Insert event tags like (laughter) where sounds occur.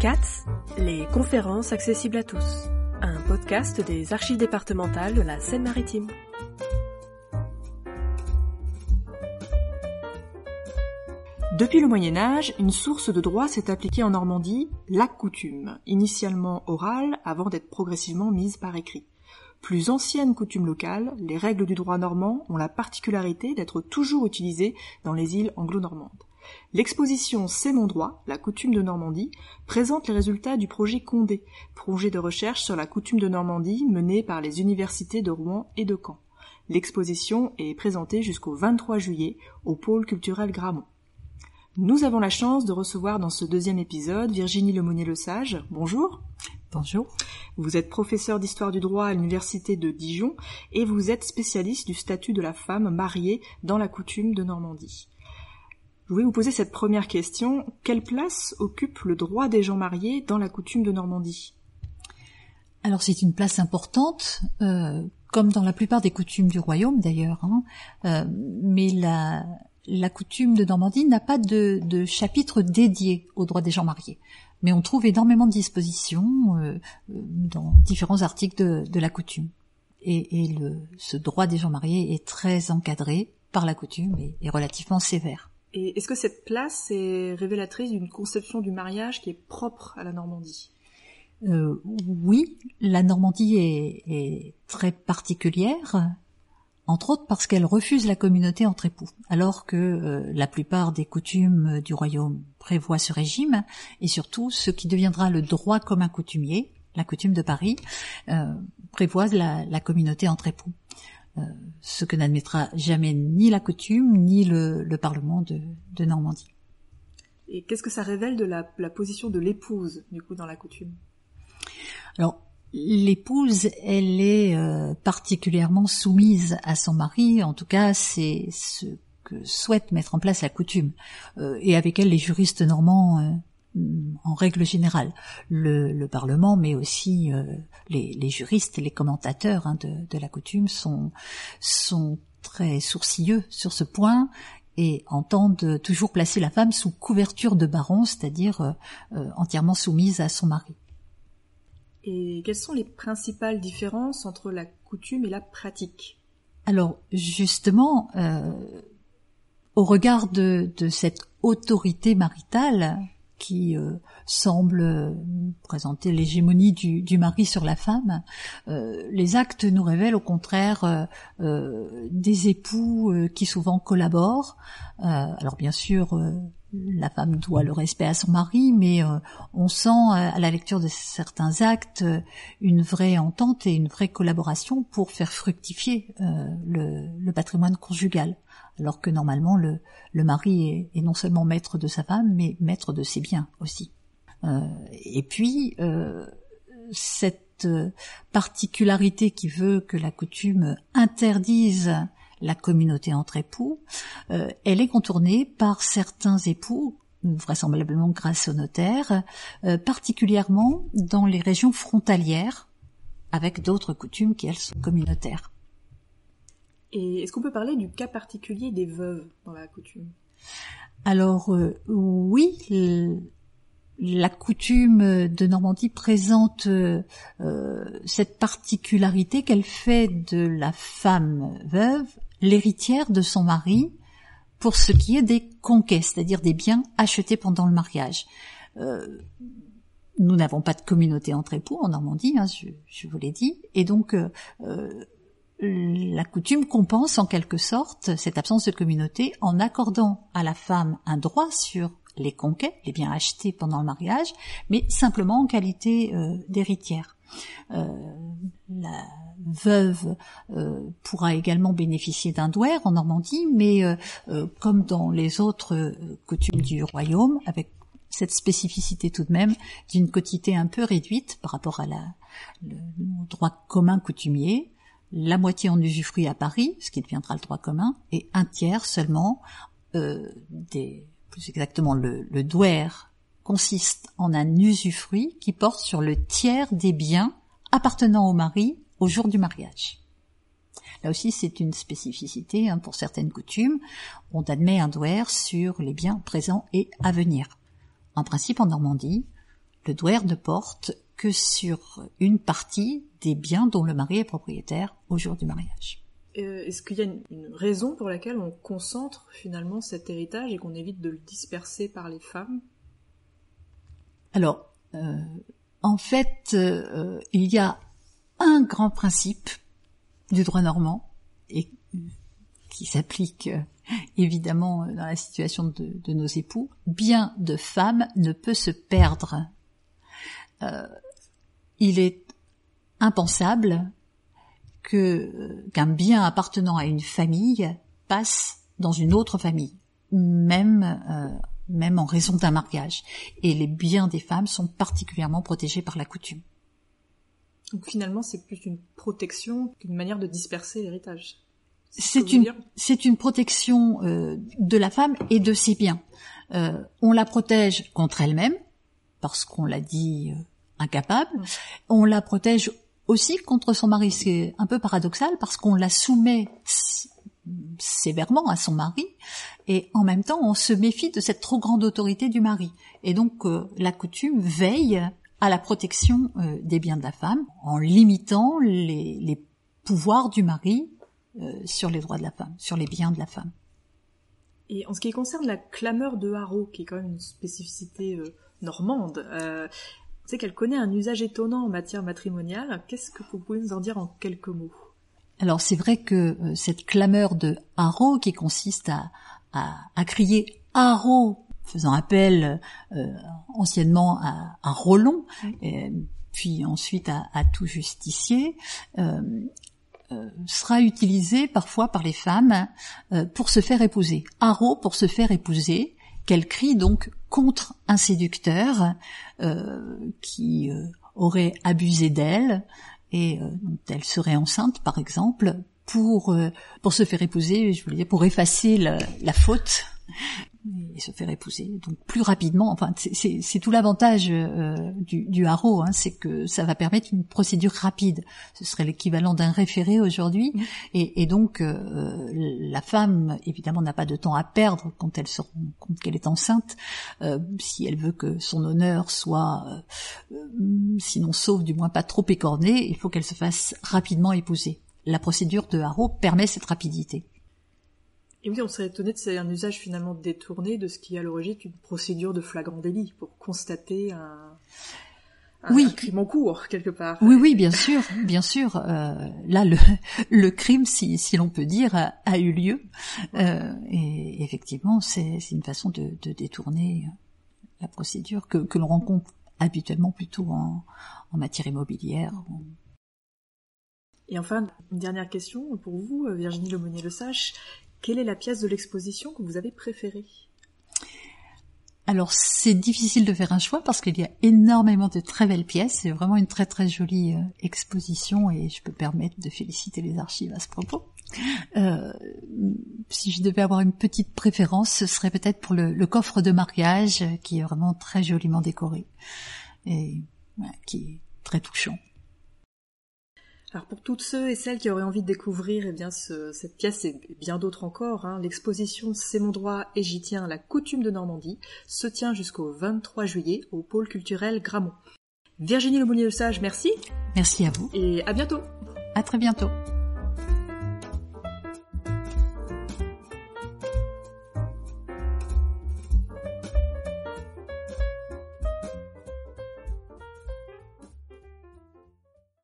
CATS, les conférences accessibles à tous. Un podcast des archives départementales de la Seine-Maritime. Depuis le Moyen Âge, une source de droit s'est appliquée en Normandie, la coutume, initialement orale avant d'être progressivement mise par écrit. Plus ancienne coutume locale, les règles du droit normand ont la particularité d'être toujours utilisées dans les îles anglo-normandes. L'exposition C'est mon droit, la coutume de Normandie, présente les résultats du projet Condé, projet de recherche sur la coutume de Normandie mené par les universités de Rouen et de Caen. L'exposition est présentée jusqu'au 23 juillet au pôle culturel Gramont. Nous avons la chance de recevoir dans ce deuxième épisode Virginie Lemonnier-Le Sage. Bonjour. Bonjour. Vous êtes professeur d'histoire du droit à l'université de Dijon et vous êtes spécialiste du statut de la femme mariée dans la coutume de Normandie. Je voulais vous poser cette première question. Quelle place occupe le droit des gens mariés dans la coutume de Normandie? Alors c'est une place importante, euh, comme dans la plupart des coutumes du royaume d'ailleurs. Hein. Euh, mais la, la coutume de Normandie n'a pas de, de, chapitre dédié au droit des gens mariés. Mais on trouve énormément de dispositions euh, dans différents articles de, de la coutume. Et, et le, ce droit des gens mariés est très encadré par la coutume et, et relativement sévère. Et est-ce que cette place est révélatrice d'une conception du mariage qui est propre à la Normandie? Euh, Oui, la Normandie est, très particulière entre autres parce qu'elle refuse la communauté entre époux, alors que euh, la plupart des coutumes du royaume prévoient ce régime, et surtout ce qui deviendra le droit commun coutumier, la coutume de Paris, euh, prévoit la, la, communauté entre époux, ce que n'admettra jamais ni la coutume ni le, le Parlement de, de, Normandie. Et qu'est-ce que ça révèle de la, la position de l'épouse, du coup, dans la coutume? Alors, L'épouse, elle est euh, particulièrement soumise à son mari, en tout cas c'est ce que souhaite mettre en place la coutume, euh, et avec elle les juristes normands euh, en règle générale, le, le Parlement, mais aussi les, les, juristes, les commentateurs hein, de, de, la coutume sont, sont très sourcilleux sur ce point et entendent toujours placer la femme sous couverture de baron, c'est-à-dire entièrement soumise à son mari. Et quelles sont les principales différences entre la coutume et la pratique? Alors justement, euh, au regard de, de, cette autorité maritale qui euh, semble présenter l'hégémonie du, mari sur la femme, euh, les actes nous révèlent au contraire euh, euh des époux euh, qui souvent collaborent. alors bien sûr, la femme doit le respect à son mari, mais euh, on sent euh, à la lecture de certains actes euh, une vraie entente et une vraie collaboration pour faire fructifier le, patrimoine conjugal, alors que normalement le, mari est, non seulement maître de sa femme, mais maître de ses biens aussi. et puis cette particularité qui veut que la coutume interdise la communauté entre époux, euh, elle est contournée par certains époux vraisemblablement grâce au notaire, euh, particulièrement dans les régions frontalières, avec d'autres coutumes qui, elles, sont communautaires. Et est-ce qu'on peut parler du cas particulier des veuves dans la coutume? Alors euh, oui, la coutume de Normandie présente euh, cette particularité qu'elle fait de la femme veuve l'héritière de son mari pour ce qui est des conquêtes, c'est-à-dire des biens achetés pendant le mariage. Euh, nous n'avons pas de communauté entre époux en Normandie, hein, je, vous l'ai dit, et donc euh, euh, la coutume compense en quelque sorte cette absence de communauté en accordant à la femme un droit sur les conquêtes, les biens achetés pendant le mariage, mais simplement en qualité euh, d'héritière. Euh, la veuve euh, pourra également bénéficier d'un douaire en Normandie, mais comme dans les autres coutumes du royaume, avec cette spécificité tout de même d'une quotité un peu réduite par rapport à la, le, droit commun coutumier, la moitié en usufruit à Paris, ce qui deviendra le droit commun, et un tiers seulement des, exactement le, le douaire consiste en un usufruit qui porte sur le tiers des biens appartenant au mari au jour du mariage. Là aussi, c'est une spécificité hein, pour certaines coutumes. On admet un douaire sur les biens présents et à venir. En principe, en Normandie, le douaire ne porte que sur une partie des biens dont le mari est propriétaire au jour du mariage. Euh, est-ce qu'il y a une, raison pour laquelle on concentre finalement cet héritage et qu'on évite de le disperser par les femmes? Alors, euh, en fait, euh, il y a un grand principe du droit normand qui s'applique évidemment dans la situation de, de, nos époux. Bien de femme ne peut se perdre. il est impensable que qu'un bien appartenant à une famille passe dans une autre famille, même euh, même en raison d'un mariage. Et les biens des femmes sont particulièrement protégés par la coutume. Donc finalement, c'est plus une protection qu'une manière de disperser l'héritage. C'est une c'est une protection euh, de la femme et de ses biens. Euh, on la protège contre elle-même parce qu'on l'a dit euh, incapable. Mm. On la protège aussi contre son mari. C'est un peu paradoxal parce qu'on la soumet sévèrement à son mari et en même temps on se méfie de cette trop grande autorité du mari. Et donc euh, la coutume veille à la protection euh, des biens de la femme en limitant les, pouvoirs du mari euh, sur les droits de la femme, sur les biens de la femme. Et en ce qui concerne la clameur de haro, qui est quand même une spécificité normande, c'est qu'elle connaît un usage étonnant en matière matrimoniale. Qu'est-ce que vous pouvez nous en dire en quelques mots? Alors c'est vrai que euh, cette clameur de haro qui consiste à, à, crier haro faisant appel euh, anciennement à, à Rollon, puis ensuite à, tout justicier, euh, sera utilisée parfois par les femmes pour se faire épouser. Haro pour se faire épouser, qu'elle crie donc contre un séducteur euh, qui euh, aurait abusé d'elle et euh, elle serait enceinte par exemple pour pour se faire épouser, je voulais dire pour effacer la faute et se faire épouser. Donc plus rapidement, enfin c'est tout l'avantage euh, du, du haro, hein, c'est que ça va permettre une procédure rapide. Ce serait l'équivalent d'un référé aujourd'hui, et, et, donc euh, la femme évidemment n'a pas de temps à perdre quand elle se rend compte qu'elle est enceinte, euh, si elle veut que son honneur soit, sinon sauf du moins pas trop écorné, il faut qu'elle se fasse rapidement épouser. La procédure de haro permet cette rapidité. Et oui, on serait étonné de c'est un usage finalement détourné de ce qui est à l'origine d'une procédure de flagrant délit pour constater un, oui. crime en cours quelque part. Oui, oui, bien sûr, bien sûr. Euh, là, le, (laughs) le crime, si, si l'on peut dire, a, eu lieu. Euh, et effectivement, c'est une façon de, de, détourner la procédure que, que l'on rencontre habituellement plutôt en, en matière immobilière. Et enfin, une dernière question pour vous, Virginie Lemonnier-Le Sache. Quelle est la pièce de l'exposition que vous avez préférée? Alors c'est difficile de faire un choix parce qu'il y a énormément de très belles pièces. C'est vraiment une très très jolie euh, exposition et je peux permettre de féliciter les archives à ce propos. Euh, si je devais avoir une petite préférence, ce serait peut-être pour le, coffre de mariage qui est vraiment très joliment décoré et qui est très touchant. Alors pour toutes ceux et celles qui auraient envie de découvrir eh bien cette pièce et bien d'autres encore, hein, l'exposition C'est mon droit et j'y tiens, la coutume de Normandie, se tient jusqu'au 23 juillet au pôle culturel Gramont. Virginie Lemonnier-Le Sage, merci. Merci à vous. Et à bientôt. À très bientôt.